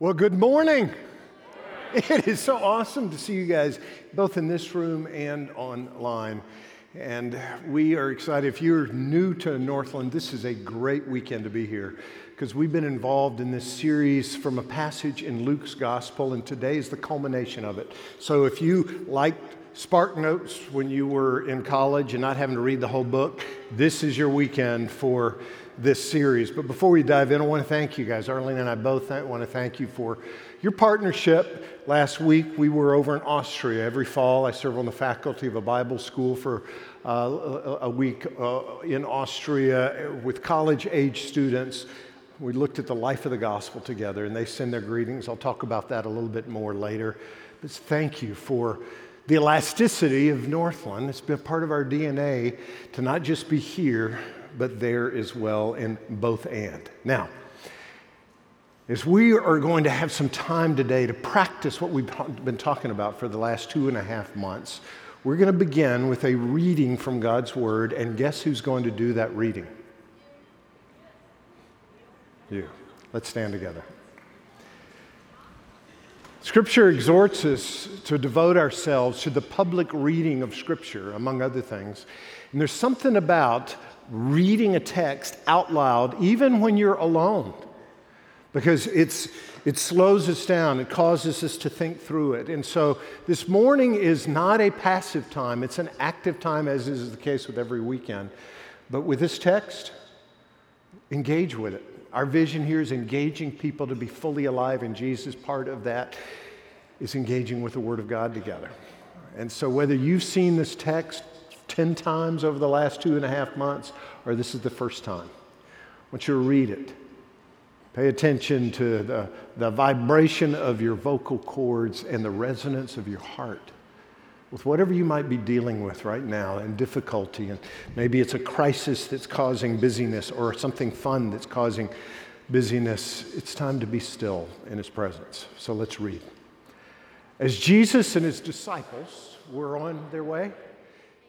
Well, good morning. It is so awesome to see you guys both in this room and online. And we are excited. If you're new to Northland, this is a great weekend to be here because we've been involved in this series from a passage in Luke's gospel, and today is the culmination of it. So if you liked Spark Notes when you were in college and not having to read the whole book, this is your weekend for this series. But before we dive in, I want to thank you guys. Arlene and I both want to thank you for your partnership. Last week, we were over in Austria. Every fall, I serve on the faculty of a Bible school for uh, a week uh, in Austria with college age students. We looked at the life of the gospel together, and they send their greetings. I'll talk about that a little bit more later. But thank you for the elasticity of Northland. It's been part of our DNA to not just be here, but there as well, in both and. Now, as we are going to have some time today to practice what we've been talking about for the last two and a half months, we're going to begin with a reading from God's Word, and guess who's going to do that reading? You. Let's stand together. Scripture exhorts us to devote ourselves to the public reading of Scripture, among other things. And there's something about reading a text out loud, even when you're alone, because it's, it slows us down, it causes us to think through it. And so this morning is not a passive time, it's an active time, as is the case with every weekend. But with this text, engage with it. Our vision here is engaging people to be fully alive in Jesus. Part of that is engaging with the Word of God together. And so, whether you've seen this text 10 times over the last two and a half months, or this is the first time. I want you to read it. Pay attention to the, the vibration of your vocal cords and the resonance of your heart with whatever you might be dealing with right now and difficulty. And maybe it's a crisis that's causing busyness or something fun that's causing busyness. It's time to be still in His presence. So let's read. As Jesus and His disciples were on their way,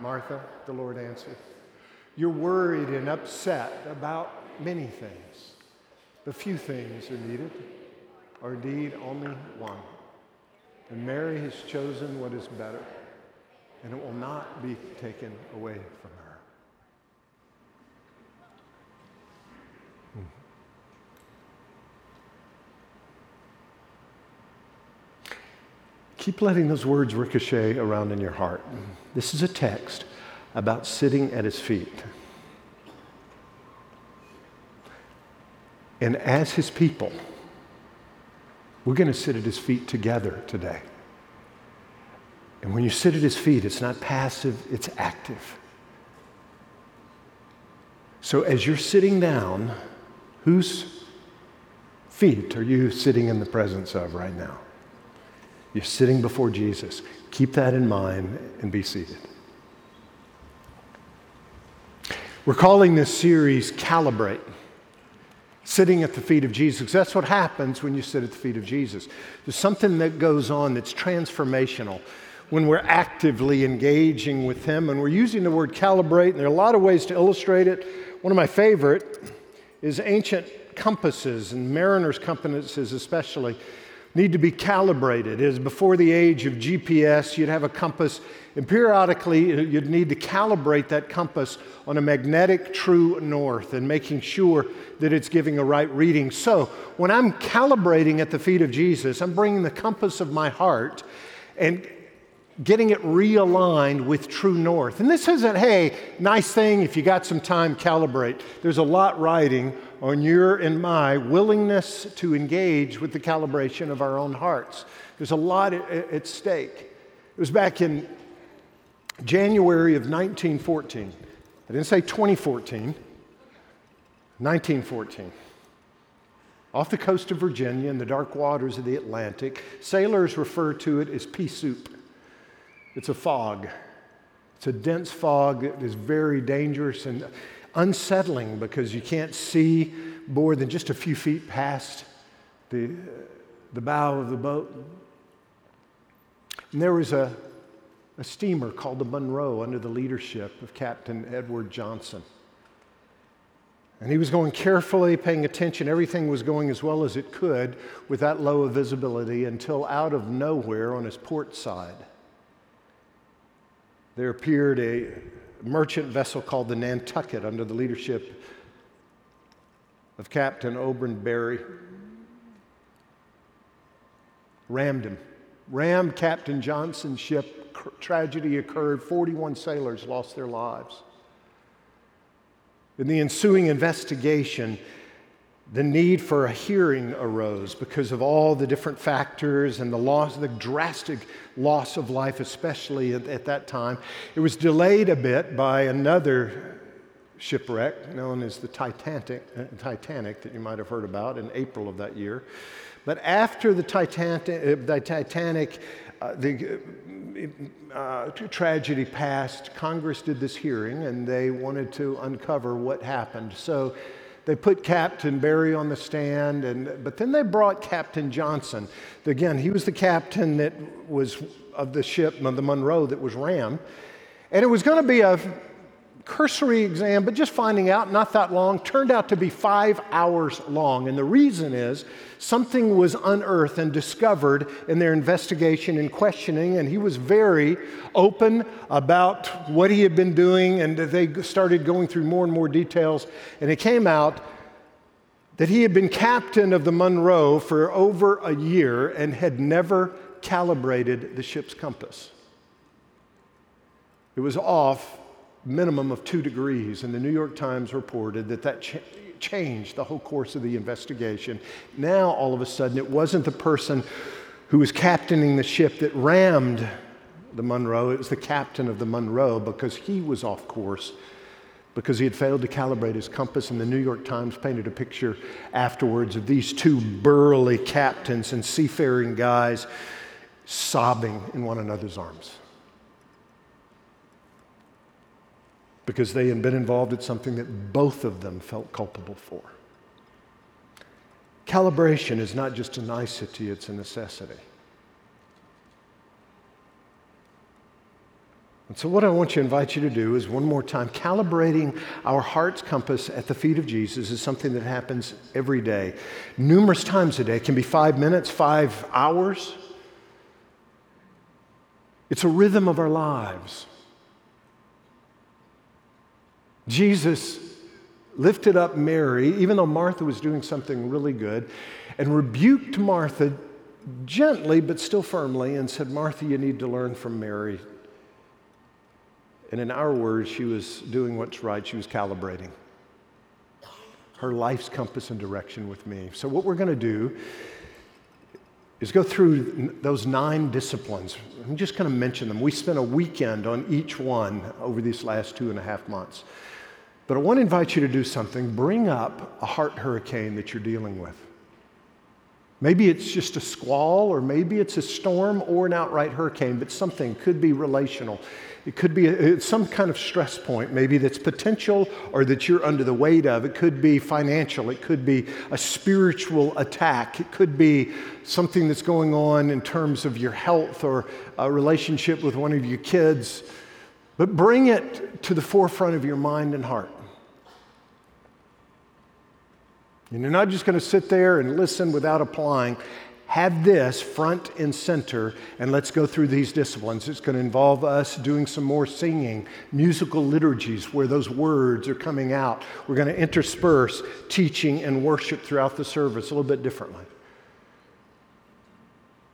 Martha, the Lord answered, You're worried and upset about many things, but few things are needed, or indeed only one. And Mary has chosen what is better, and it will not be taken away from her. Keep letting those words ricochet around in your heart. This is a text about sitting at his feet. And as his people, we're going to sit at his feet together today. And when you sit at his feet, it's not passive, it's active. So as you're sitting down, whose feet are you sitting in the presence of right now? You're sitting before Jesus. Keep that in mind and be seated. We're calling this series Calibrate, sitting at the feet of Jesus. That's what happens when you sit at the feet of Jesus. There's something that goes on that's transformational when we're actively engaging with Him. And we're using the word calibrate, and there are a lot of ways to illustrate it. One of my favorite is ancient compasses, and mariners' compasses especially need to be calibrated. As before the age of GPS, you'd have a compass, and periodically you'd need to calibrate that compass on a magnetic true north and making sure that it's giving a right reading. So when I'm calibrating at the feet of Jesus, I'm bringing the compass of my heart and getting it realigned with true north. And this isn't, hey, nice thing if you got some time, calibrate. There's a lot riding on your and my willingness to engage with the calibration of our own hearts. There's a lot at, stake. It was back in January of 1914. I didn't say 2014, 1914. off the coast of Virginia in the dark waters of the Atlantic. Sailors refer to it as pea soup. It's a fog. It's a dense fog that is very dangerous and unsettling because you can't see more than just a few feet past the, the bow of the boat. And there was a, a steamer called the Monroe under the leadership of Captain Edward Johnson. And he was going carefully, paying attention. Everything was going as well as it could with that low of visibility until out of nowhere on his port side, there appeared a merchant vessel called the Nantucket under the leadership of Captain Oban Berry. Rammed him, rammed Captain Johnson's ship. Tragedy occurred. 41 sailors lost their lives. In the ensuing investigation, the need for a hearing arose because of all the different factors and the loss, the drastic loss of life, especially at, at, that time. It was delayed a bit by another shipwreck known as the Titanic, uh, Titanic that you might have heard about in April of that year. But after the Titanic, uh, the Titanic uh, the uh, tragedy passed, Congress did this hearing and they wanted to uncover what happened. So they put Captain Barry on the stand, and, but then they brought Captain Johnson. Again, he was the captain that was of the ship, of the Monroe, that was rammed. And it was going to be a cursory exam, but just finding out, not that long, turned out to be five hours long. And the reason is something was unearthed and discovered in their investigation and questioning, and he was very open about what he had been doing, and they started going through more and more details. And it came out that he had been captain of the Monroe for over a year and had never calibrated the ship's compass. It was off minimum of two degrees, and the New York Times reported that that ch- changed the whole course of the investigation. Now, all of a sudden, it wasn't the person who was captaining the ship that rammed the Monroe, it was the captain of the Monroe because he was off course because he had failed to calibrate his compass. And the New York Times painted a picture afterwards of these two burly captains and seafaring guys sobbing in one another's arms. Because they had been involved in something that both of them felt culpable for. Calibration is not just a nicety, it's a necessity. And so, what I want to invite you to do is one more time calibrating our heart's compass at the feet of Jesus is something that happens every day, numerous times a day. It can be five minutes, five hours. It's a rhythm of our lives. Jesus lifted up Mary, even though Martha was doing something really good, and rebuked Martha gently but still firmly and said, Martha, you need to learn from Mary. And in our words, she was doing what's right, she was calibrating her life's compass and direction with me. So, what we're going to do is go through those nine disciplines. I'm just going to mention them. We spent a weekend on each one over these last two and a half months. But I want to invite you to do something. Bring up a heart hurricane that you're dealing with. Maybe it's just a squall, or maybe it's a storm or an outright hurricane, but something could be relational. It could be some kind of stress point, maybe that's potential or that you're under the weight of. It could be financial. It could be a spiritual attack. It could be something that's going on in terms of your health or a relationship with one of your kids. But bring it to the forefront of your mind and heart. And you're not just going to sit there and listen without applying. Have this front and center, and let's go through these disciplines. It's going to involve us doing some more singing, musical liturgies where those words are coming out. We're going to intersperse teaching and worship throughout the service a little bit differently.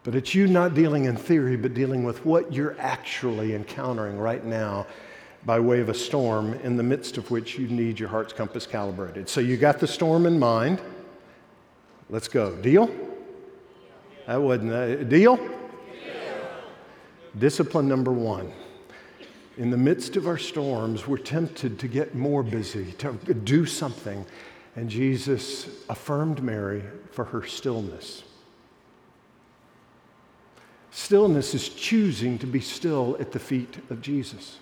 But it's you not dealing in theory, but dealing with what you're actually encountering right now by way of a storm in the midst of which you need your heart's compass calibrated. So you got the storm in mind. Let's go. Deal? That wasn't a deal? deal? Discipline number one. In the midst of our storms, we're tempted to get more busy, to do something. And Jesus affirmed Mary for her stillness. Stillness is choosing to be still at the feet of Jesus.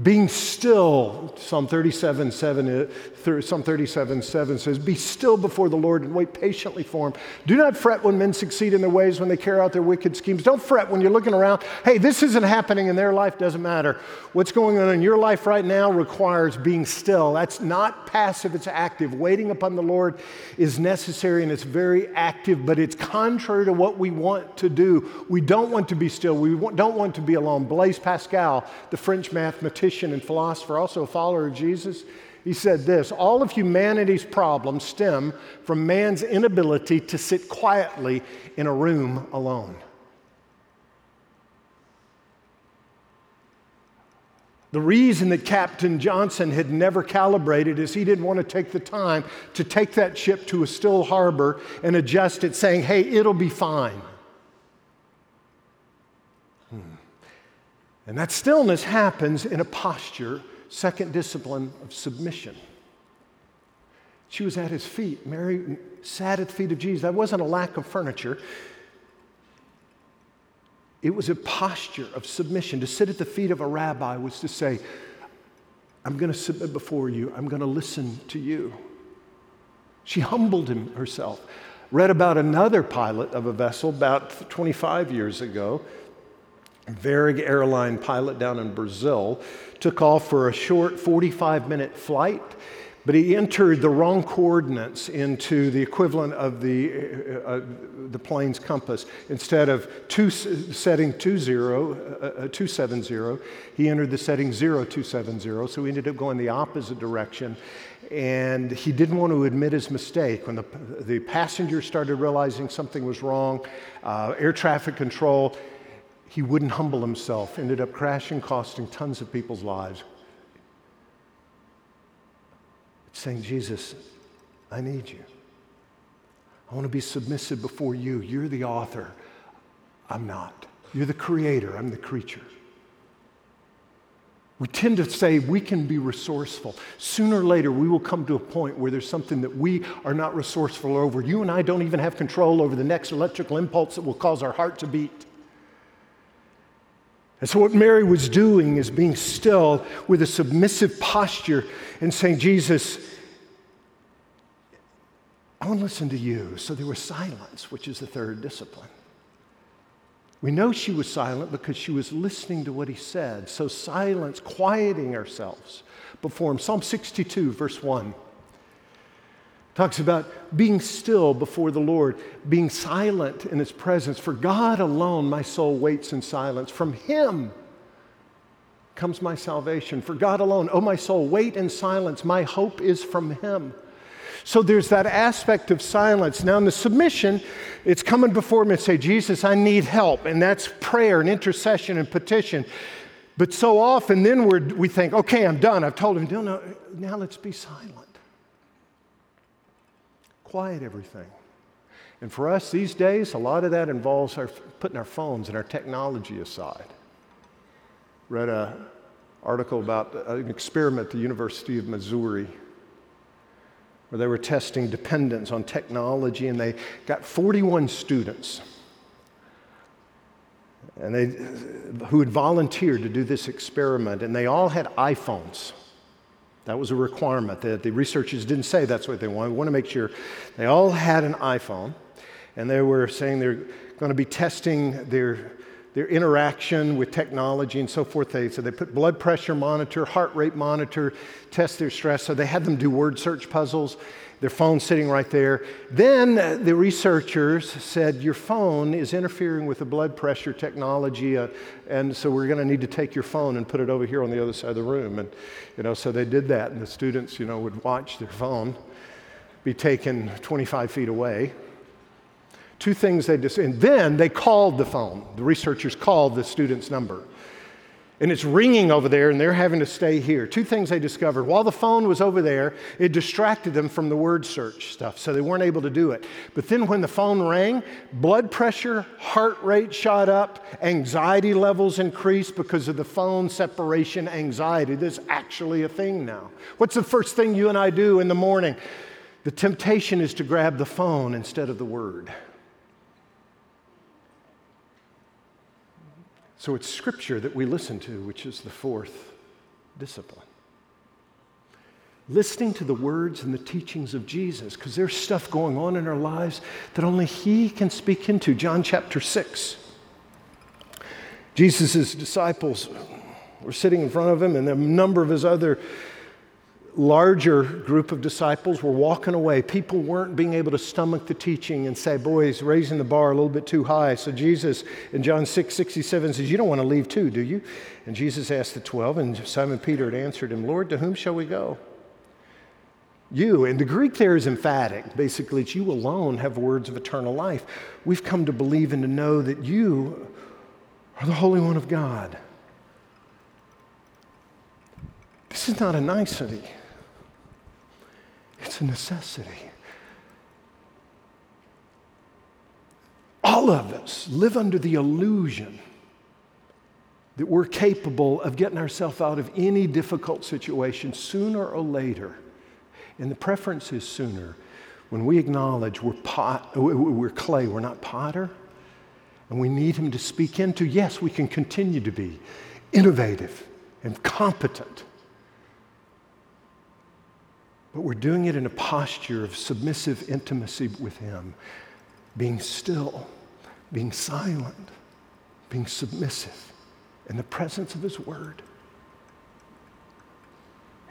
Being still, Psalm 37, 7, uh, Psalm 37, 7 says, Be still before the Lord and wait patiently for him. Do not fret when men succeed in their ways, when they carry out their wicked schemes. Don't fret when you're looking around. Hey, this isn't happening in their life, doesn't matter. What's going on in your life right now requires being still. That's not passive, it's active. Waiting upon the Lord is necessary and it's very active, but it's contrary to what we want to do. We don't want to be still, we don't want to be alone. Blaise Pascal, the French mathematician, mathematician and philosopher, also a follower of Jesus, he said this All of humanity's problems stem from man's inability to sit quietly in a room alone. The reason that Captain Johnson had never calibrated is he didn't want to take the time to take that ship to a still harbor and adjust it, saying, hey, it'll be fine. And that stillness happens in a posture, second discipline of submission. She was at his feet. Mary sat at the feet of Jesus. That wasn't a lack of furniture. It was a posture of submission. To sit at the feet of a rabbi was to say, I'm going to submit before you. I'm going to listen to you. She humbled him herself. Read about another pilot of a vessel about 25 years ago Varig airline pilot down in Brazil took off for a short 45 minute flight, but he entered the wrong coordinates into the equivalent of the, uh, uh, the plane's compass. Instead of two, setting 20, uh, 270, uh, he entered the setting 0270, so he ended up going the opposite direction. And he didn't want to admit his mistake. When the, the passengers started realizing something was wrong, uh, air traffic control he wouldn't humble himself, ended up crashing, costing tons of people's lives. It's saying, Jesus, I need you. I want to be submissive before you. You're the author. I'm not. You're the creator. I'm the creature. We tend to say we can be resourceful. Sooner or later, we will come to a point where there's something that we are not resourceful over. You and I don't even have control over the next electrical impulse that will cause our heart to beat. And so, what Mary was doing is being still with a submissive posture and saying, Jesus, I want to listen to you. So there was silence, which is the third discipline. We know she was silent because she was listening to what he said. So, silence, quieting ourselves before him. Psalm 62, verse 1 talks about being still before the Lord, being silent in His presence. For God alone, my soul waits in silence. From Him comes my salvation. For God alone, oh, my soul, wait in silence. My hope is from Him. So there's that aspect of silence. Now, in the submission, it's coming before Him and say, Jesus, I need help. And that's prayer and intercession and petition. But so often, then we we think, okay, I'm done. I've told Him, no, no, now let's be silent quiet everything. And for us these days, a lot of that involves our putting our phones and our technology aside. Read an article about an experiment at the University of Missouri where they were testing dependence on technology and they got 41 students and they, who had volunteered to do this experiment and they all had iPhones. That was a requirement. that the researchers didn't say that's what they wanted. We want to make sure they all had an iPhone, and they were saying they're going to be testing their, their interaction with technology and so forth. They, so they put blood pressure monitor, heart rate monitor, test their stress. So they had them do word search puzzles their phone sitting right there. Then the researchers said, Your phone is interfering with the blood pressure technology, uh, and so we're going to need to take your phone and put it over here on the other side of the room. And, you know, so they did that, and the students, you know, would watch their phone be taken 25 feet away. Two things they just, and then they called the phone. The researchers called the student's number. and it's ringing over there, and they're having to stay here. Two things they discovered. While the phone was over there, it distracted them from the word search stuff, so they weren't able to do it. But then when the phone rang, blood pressure, heart rate shot up, anxiety levels increased because of the phone separation anxiety. There's actually a thing now. What's the first thing you and I do in the morning? The temptation is to grab the phone instead of the word. So it's Scripture that we listen to, which is the fourth discipline. Listening to the words and the teachings of Jesus, because there's stuff going on in our lives that only He can speak into. John chapter 6. Jesus' disciples were sitting in front of him, and a number of his other larger group of disciples were walking away. People weren't being able to stomach the teaching and say, Boy, he's raising the bar a little bit too high. So Jesus in John 6 67 says, You don't want to leave too, do you? And Jesus asked the 12, and Simon Peter had answered him, Lord, to whom shall we go? You, and the Greek there is emphatic. Basically, it's you alone have words of eternal life. We've come to believe and to know that you are the Holy One of God. This is not a nicety. It's a necessity. All of us live under the illusion that we're capable of getting ourselves out of any difficult situation sooner or later. And the preference is sooner when we acknowledge we're, pot, we're clay, we're not potter, and we need Him to speak into. Yes, we can continue to be innovative and competent but we're doing it in a posture of submissive intimacy with Him, being still, being silent, being submissive in the presence of His Word.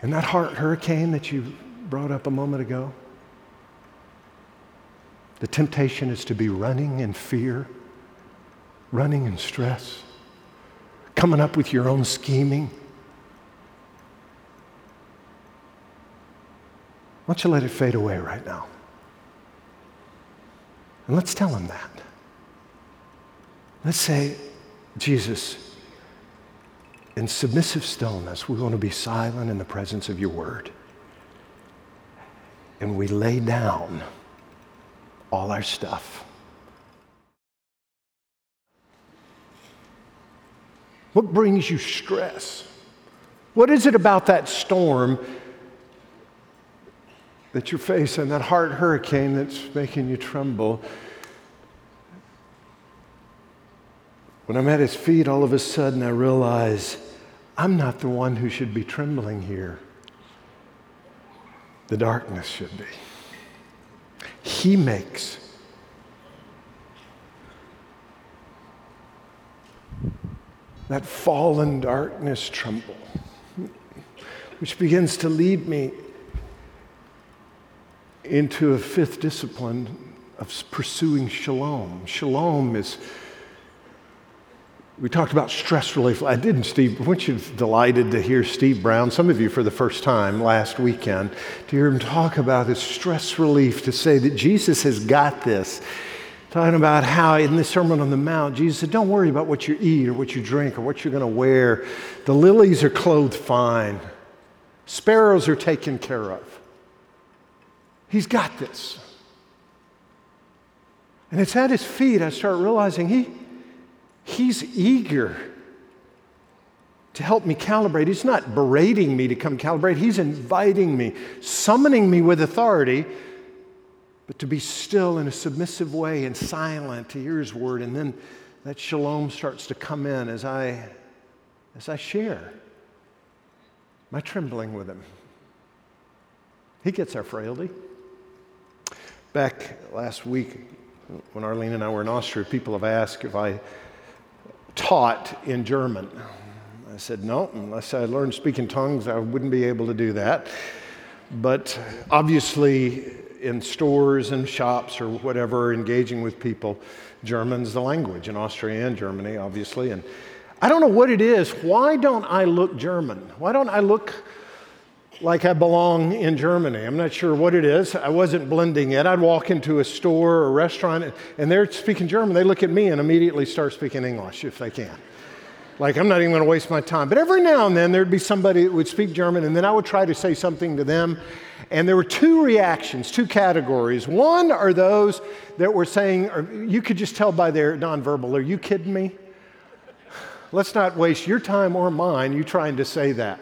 And that heart hurricane that you brought up a moment ago, the temptation is to be running in fear, running in stress, coming up with your own scheming Don't you let it fade away right now? And let's tell him that. Let's say, Jesus, in submissive stillness, we want to be silent in the presence of your word. And we lay down all our stuff. What brings you stress? What is it about that storm that you're facing, that heart hurricane that's making you tremble. When I'm at his feet, all of a sudden I realize I'm not the one who should be trembling here. The darkness should be. He makes that fallen darkness tremble, which begins to lead me into a fifth discipline of pursuing shalom. Shalom is, we talked about stress relief. I didn't, Steve. Weren't you delighted to hear Steve Brown, some of you for the first time last weekend, to hear him talk about his stress relief, to say that Jesus has got this. Talking about how in the Sermon on the Mount, Jesus said, Don't worry about what you eat or what you drink or what you're going to wear. The lilies are clothed fine, sparrows are taken care of. He's got this. And it's at his feet I start realizing he, he's eager to help me calibrate. He's not berating me to come calibrate, he's inviting me, summoning me with authority, but to be still in a submissive way and silent to hear his word. And then that shalom starts to come in as I, as I share my trembling with him. He gets our frailty. Back last week, when Arlene and I were in Austria, people have asked if I taught in German. I said, no, unless I learned speaking tongues, I wouldn't be able to do that. But obviously, in stores and shops or whatever, engaging with people, German's the language in Austria and Germany, obviously. And I don't know what it is. Why don't I look German? Why don't I look like I belong in Germany. I'm not sure what it is. I wasn't blending it. I'd walk into a store or a restaurant and they're speaking German. They look at me and immediately start speaking English if they can. Like, I'm not even going to waste my time. But every now and then, there'd be somebody that would speak German, and then I would try to say something to them. And there were two reactions, two categories. One are those that were saying, you could just tell by their nonverbal, are you kidding me? Let's not waste your time or mine, you trying to say that.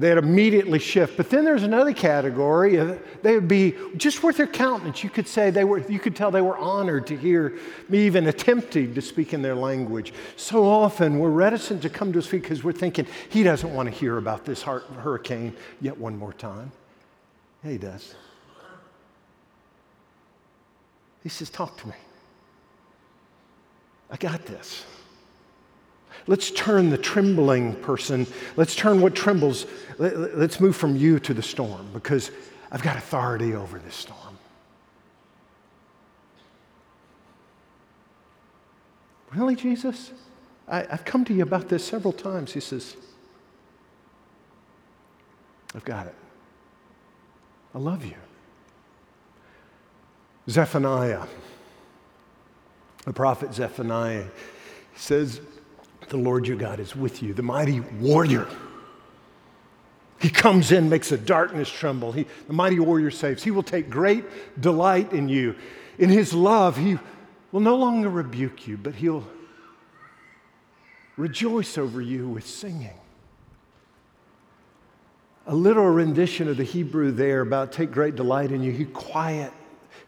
They'd immediately shift. But then there's another category. They would be just worth their countenance. You could say they were, you could tell they were honored to hear me even attempting to speak in their language. So often we're reticent to come to his feet because we're thinking he doesn't want to hear about this hurricane yet one more time. Yeah, he does. He says, Talk to me. I got this. Let's turn the trembling person, let's turn what trembles, let, us move from you to the storm because I've got authority over this storm. Really, Jesus? I, have come to you about this several times. He says, I've got it. I love you. Zephaniah, the prophet Zephaniah, says, the Lord your God is with you, the mighty warrior. He comes in, makes the darkness tremble. He, the mighty warrior saves. He will take great delight in you. In his love, he will no longer rebuke you, but he'll rejoice over you with singing. A literal rendition of the Hebrew there about take great delight in you. He quiet,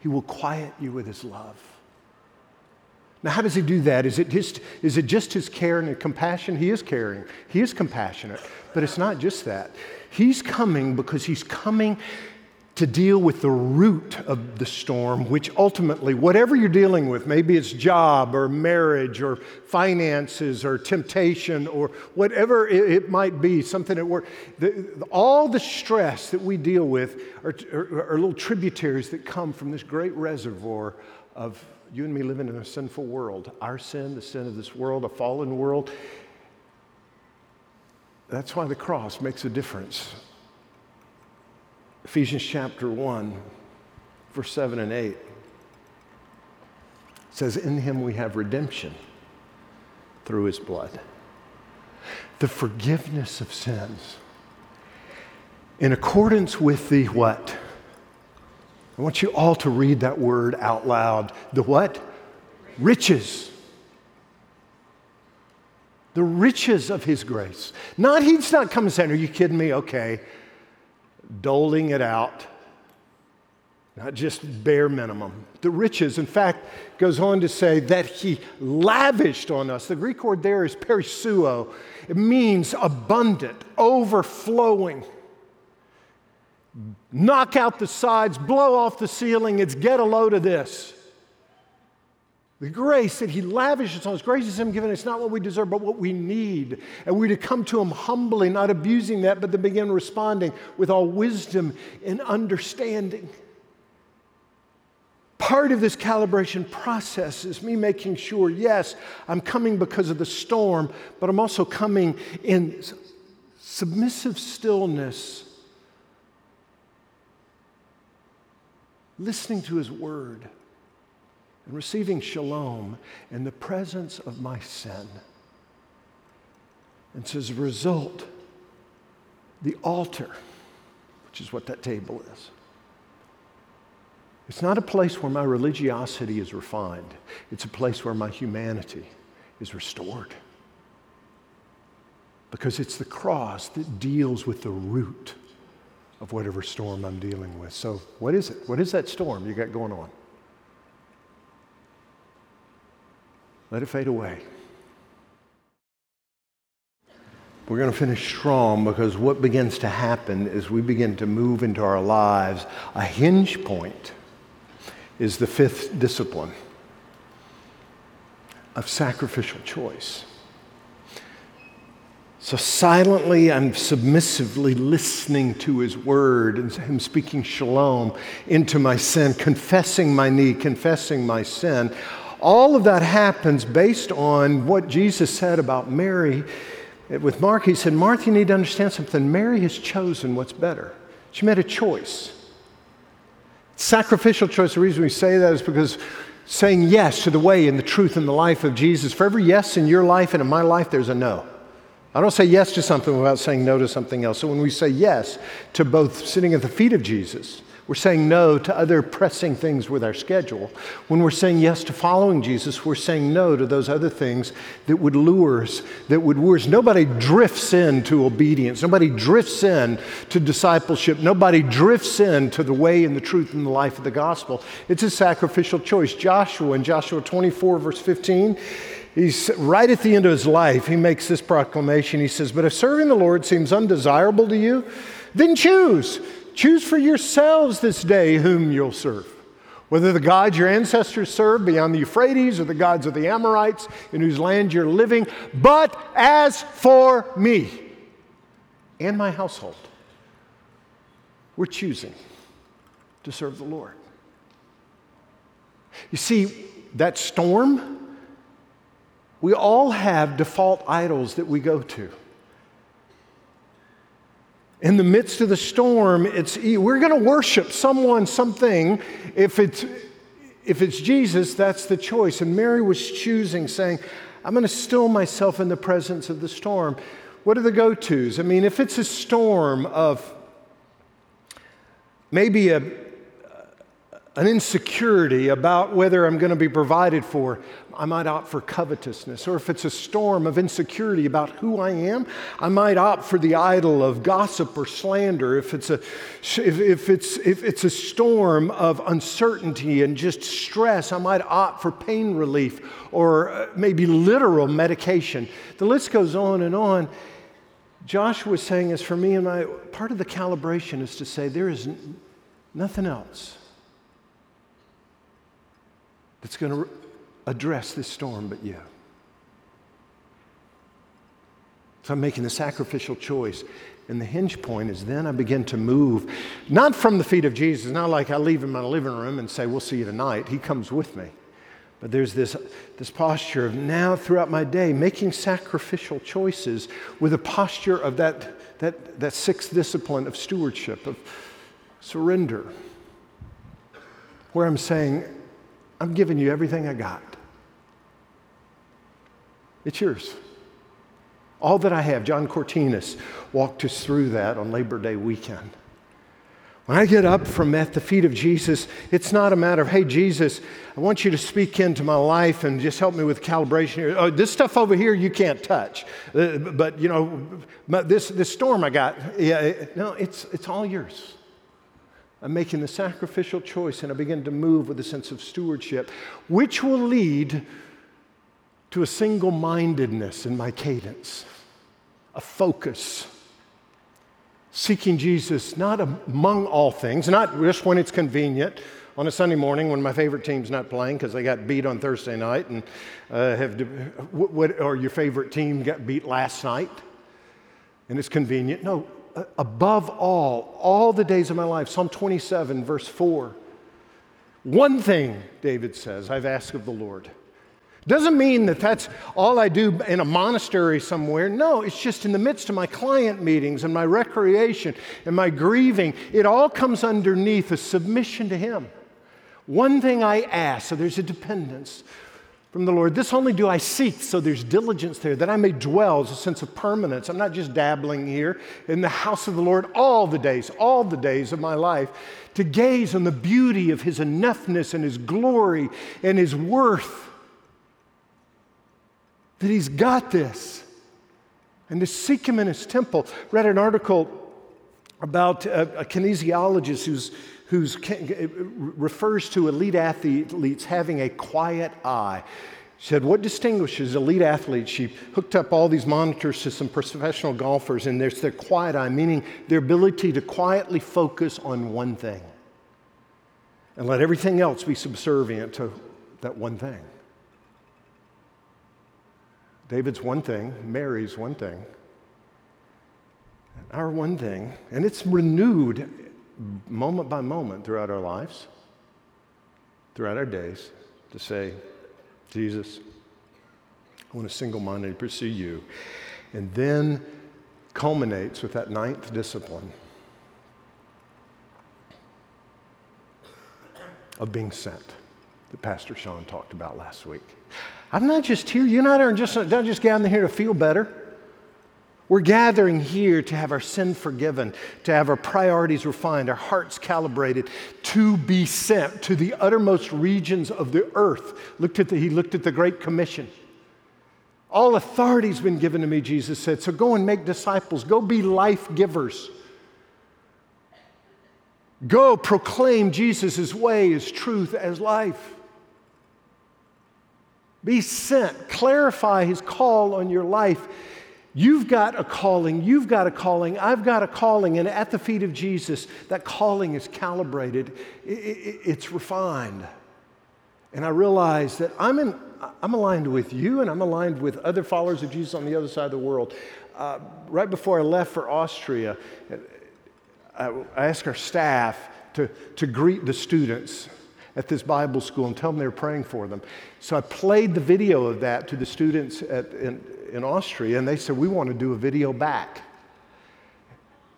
he will quiet you with his love. Now, how does he do that? Is it just, is it just his care and compassion? He is caring, he is compassionate, but it's not just that. He's coming because he's coming to deal with the root of the storm, which ultimately, whatever you're dealing with, maybe it's job or marriage or finances or temptation or whatever it, might be, something at work, the, all the stress that we deal with are, are, are little tributaries that come from this great reservoir of you and me living in a sinful world, our sin, the sin of this world, a fallen world. That's why the cross makes a difference. Ephesians chapter 1, verse 7 and 8 says, In him we have redemption through his blood, the forgiveness of sins. In accordance with the what? I want you all to read that word out loud. The what? Riches. The riches of his grace. Not, he's not coming saying, Are you kidding me? Okay. Doling it out. Not just bare minimum. The riches, in fact, goes on to say that he lavished on us. The Greek word there is perisuo. It means abundant, overflowing knock out the sides, blow off the ceiling. It's get a load of this. The grace that He lavishes on us, grace is Him giving us not what we deserve, but what we need. And we're to come to Him humbly, not abusing that, but to begin responding with all wisdom and understanding. Part of this calibration process is me making sure, yes, I'm coming because of the storm, but I'm also coming in submissive stillness listening to his word and receiving shalom in the presence of my sin. And so as a result, the altar, which is what that table is, it's not a place where my religiosity is refined. It's a place where my humanity is restored. Because it's the cross that deals with the root of whatever storm I'm dealing with. So, what is it? What is that storm you got going on? Let it fade away. We're going to finish strong because what begins to happen is we begin to move into our lives. A hinge point is the fifth discipline of sacrificial choice. So silently and submissively listening to his word and him speaking shalom into my sin, confessing my need, confessing my sin. All of that happens based on what Jesus said about Mary. With Mark, he said, Martha, you need to understand something. Mary has chosen what's better. She made a choice. Sacrificial choice, the reason we say that is because saying yes to the way and the truth and the life of Jesus. For every yes in your life and in my life, there's a no. I don't say yes to something without saying no to something else. So when we say yes to both sitting at the feet of Jesus we're saying no to other pressing things with our schedule. When we're saying yes to following Jesus, we're saying no to those other things that would lure us, that would lure us. Nobody drifts into obedience. Nobody drifts in to discipleship. Nobody drifts in to the way and the truth and the life of the gospel. It's a sacrificial choice. Joshua in Joshua 24, verse 15, he's right at the end of his life, he makes this proclamation. He says, But if serving the Lord seems undesirable to you, then choose Choose for yourselves this day whom you'll serve. Whether the gods your ancestors served beyond the Euphrates or the gods of the Amorites in whose land you're living. But as for me and my household, we're choosing to serve the Lord. You see, that storm, we all have default idols that we go to. In the midst of the storm, it's, we're going to worship someone, something. If it's, if it's Jesus, that's the choice. And Mary was choosing, saying, I'm going to still myself in the presence of the storm. What are the go tos? I mean, if it's a storm of maybe a, an insecurity about whether I'm going to be provided for, I might opt for covetousness. Or if it's a storm of insecurity about who I am, I might opt for the idol of gossip or slander. If it's a, if, if it's, if it's a storm of uncertainty and just stress, I might opt for pain relief or uh, maybe literal medication. The list goes on and on. Joshua was saying, as for me and my, part of the calibration is to say, there is nothing else that's going to address this storm but you. So I'm making the sacrificial choice. And the hinge point is then I begin to move, not from the feet of Jesus, not like I leave him in my living room and say, We'll see you tonight. He comes with me. But there's this, this posture of now throughout my day making sacrificial choices with a posture of that, that, that sixth discipline of stewardship, of surrender, where I'm saying, I'm giving you everything I got. It's yours. All that I have. John Cortinas walked us through that on Labor Day weekend. When I get up from at the feet of Jesus, it's not a matter of, hey, Jesus, I want you to speak into my life and just help me with calibration here. Oh, this stuff over here you can't touch. Uh, but, you know, this, this storm I got, yeah, no, it's, it's all yours. I'm making the sacrificial choice and I begin to move with a sense of stewardship, which will lead to a single mindedness in my cadence, a focus. Seeking Jesus not among all things, not just when it's convenient, on a Sunday morning when my favorite team's not playing because they got beat on Thursday night, and uh, have what, or your favorite team got beat last night, and it's convenient. No, above all, all the days of my life. Psalm 27, verse 4. One thing, David says, I've asked of the Lord. Doesn't mean that that's all I do in a monastery somewhere. No, it's just in the midst of my client meetings and my recreation and my grieving. It all comes underneath a submission to Him. One thing I ask, so there's a dependence from the Lord. This only do I seek, so there's diligence there, that I may dwell as a sense of permanence. I'm not just dabbling here in the house of the Lord all the days, all the days of my life, to gaze on the beauty of His enoughness and His glory and His worth. That He's got this. And to seek Him in His temple. Read an article about a, a kinesiologist who's who refers to elite athletes having a quiet eye. She said, What distinguishes elite athletes? She hooked up all these monitors to some professional golfers, and there's their quiet eye, meaning their ability to quietly focus on one thing and let everything else be subservient to that one thing. David's one thing, Mary's one thing, our one thing, and it's renewed moment by moment throughout our lives, throughout our days, to say, Jesus, I want to single mindedly pursue you. And then culminates with that ninth discipline of being sent. that Pastor Sean talked about last week. I'm not just here, you and I aren't just, don't just gathering here to feel better. We're gathering here to have our sin forgiven, to have our priorities refined, our hearts calibrated, to be sent to the uttermost regions of the earth. Looked at the, he looked at the Great Commission. All authority's been given to me, Jesus said. So go and make disciples. Go be life givers. Go proclaim Jesus' way as truth, as life. Be sent. Clarify his call on your life. You've got a calling, you've got a calling, I've got a calling, and at the feet of Jesus, that calling is calibrated, it's refined. And I realize that I'm, in, I'm aligned with you and I'm aligned with other followers of Jesus on the other side of the world. Uh, right before I left for Austria, I, I asked our staff to, to greet the students at this Bible school and tell them they were praying for them. So I played the video of that to the students at, in, in Austria, and they said, We want to do a video back.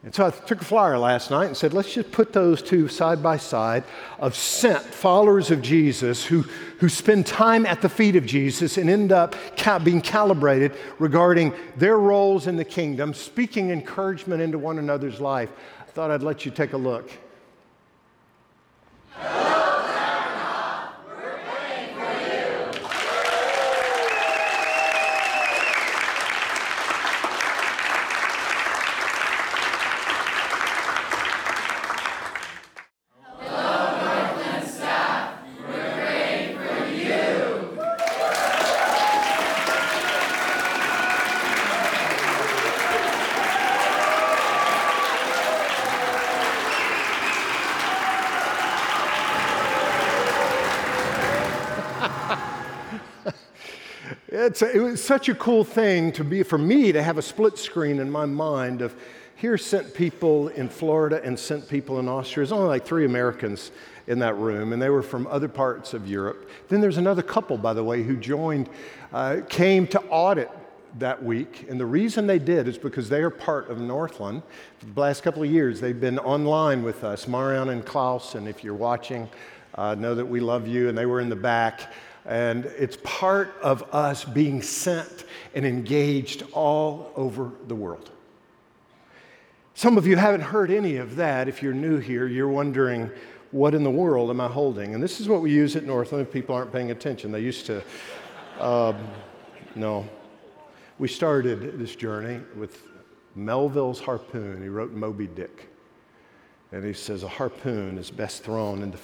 And so I took a flyer last night and said, let's just put those two side by side of sent followers of Jesus who, who spend time at the feet of Jesus and end up being calibrated regarding their roles in the kingdom, speaking encouragement into one another's life. I thought I'd let you take a look. It's a, it was such a cool thing to be for me to have a split screen in my mind of here sent people in Florida and sent people in Austria. There's only like three Americans in that room, and they were from other parts of Europe. Then there's another couple, by the way, who joined, uh, came to audit that week. And the reason they did is because they are part of Northland. For the last couple of years, they've been online with us, Mariana and Klaus. And if you're watching, uh, know that we love you. And they were in the back. And it's part of us being sent and engaged all over the world. Some of you haven't heard any of that. If you're new here, you're wondering, what in the world am I holding? And this is what we use at Northland if people aren't paying attention. They used to, um, no. We started this journey with Melville's harpoon. He wrote Moby Dick. And he says a harpoon is best thrown in the,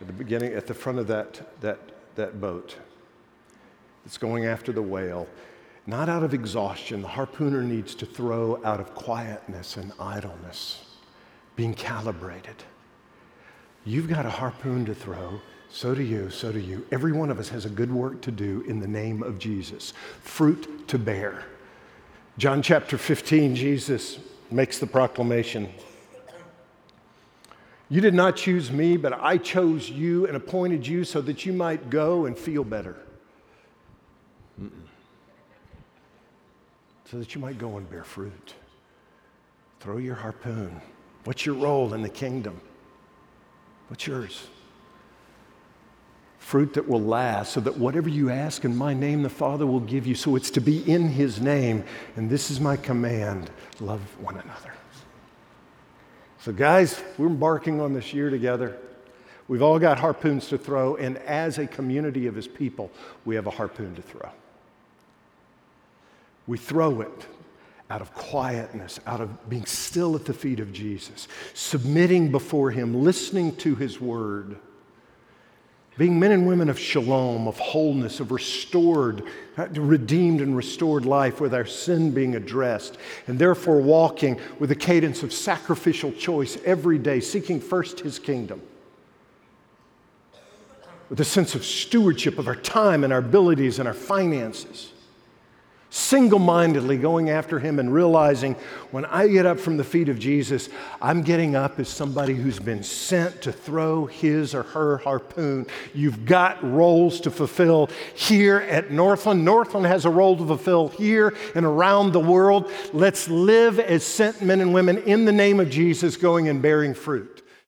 at the beginning, at the front of that, that that boat that's going after the whale, not out of exhaustion. The harpooner needs to throw out of quietness and idleness, being calibrated. You've got a harpoon to throw. So do you, so do you. Every one of us has a good work to do in the name of Jesus, fruit to bear. John chapter 15, Jesus makes the proclamation you did not choose me, but I chose you and appointed you so that you might go and feel better. Mm-mm. So that you might go and bear fruit. Throw your harpoon. What's your role in the kingdom? What's yours? Fruit that will last, so that whatever you ask in my name, the Father will give you. So it's to be in His name. And this is my command love one another. So, guys, we're embarking on this year together. We've all got harpoons to throw, and as a community of his people, we have a harpoon to throw. We throw it out of quietness, out of being still at the feet of Jesus, submitting before him, listening to his word being men and women of shalom, of wholeness, of restored, uh, redeemed and restored life with our sin being addressed, and therefore walking with a cadence of sacrificial choice every day, seeking first his kingdom. With a sense of stewardship of our time and our abilities and our finances single mindedly going after him and realizing when I get up from the feet of Jesus, I'm getting up as somebody who's been sent to throw his or her harpoon. You've got roles to fulfill here at Northland. Northland has a role to fulfill here and around the world. Let's live as sent men and women in the name of Jesus, going and bearing fruit.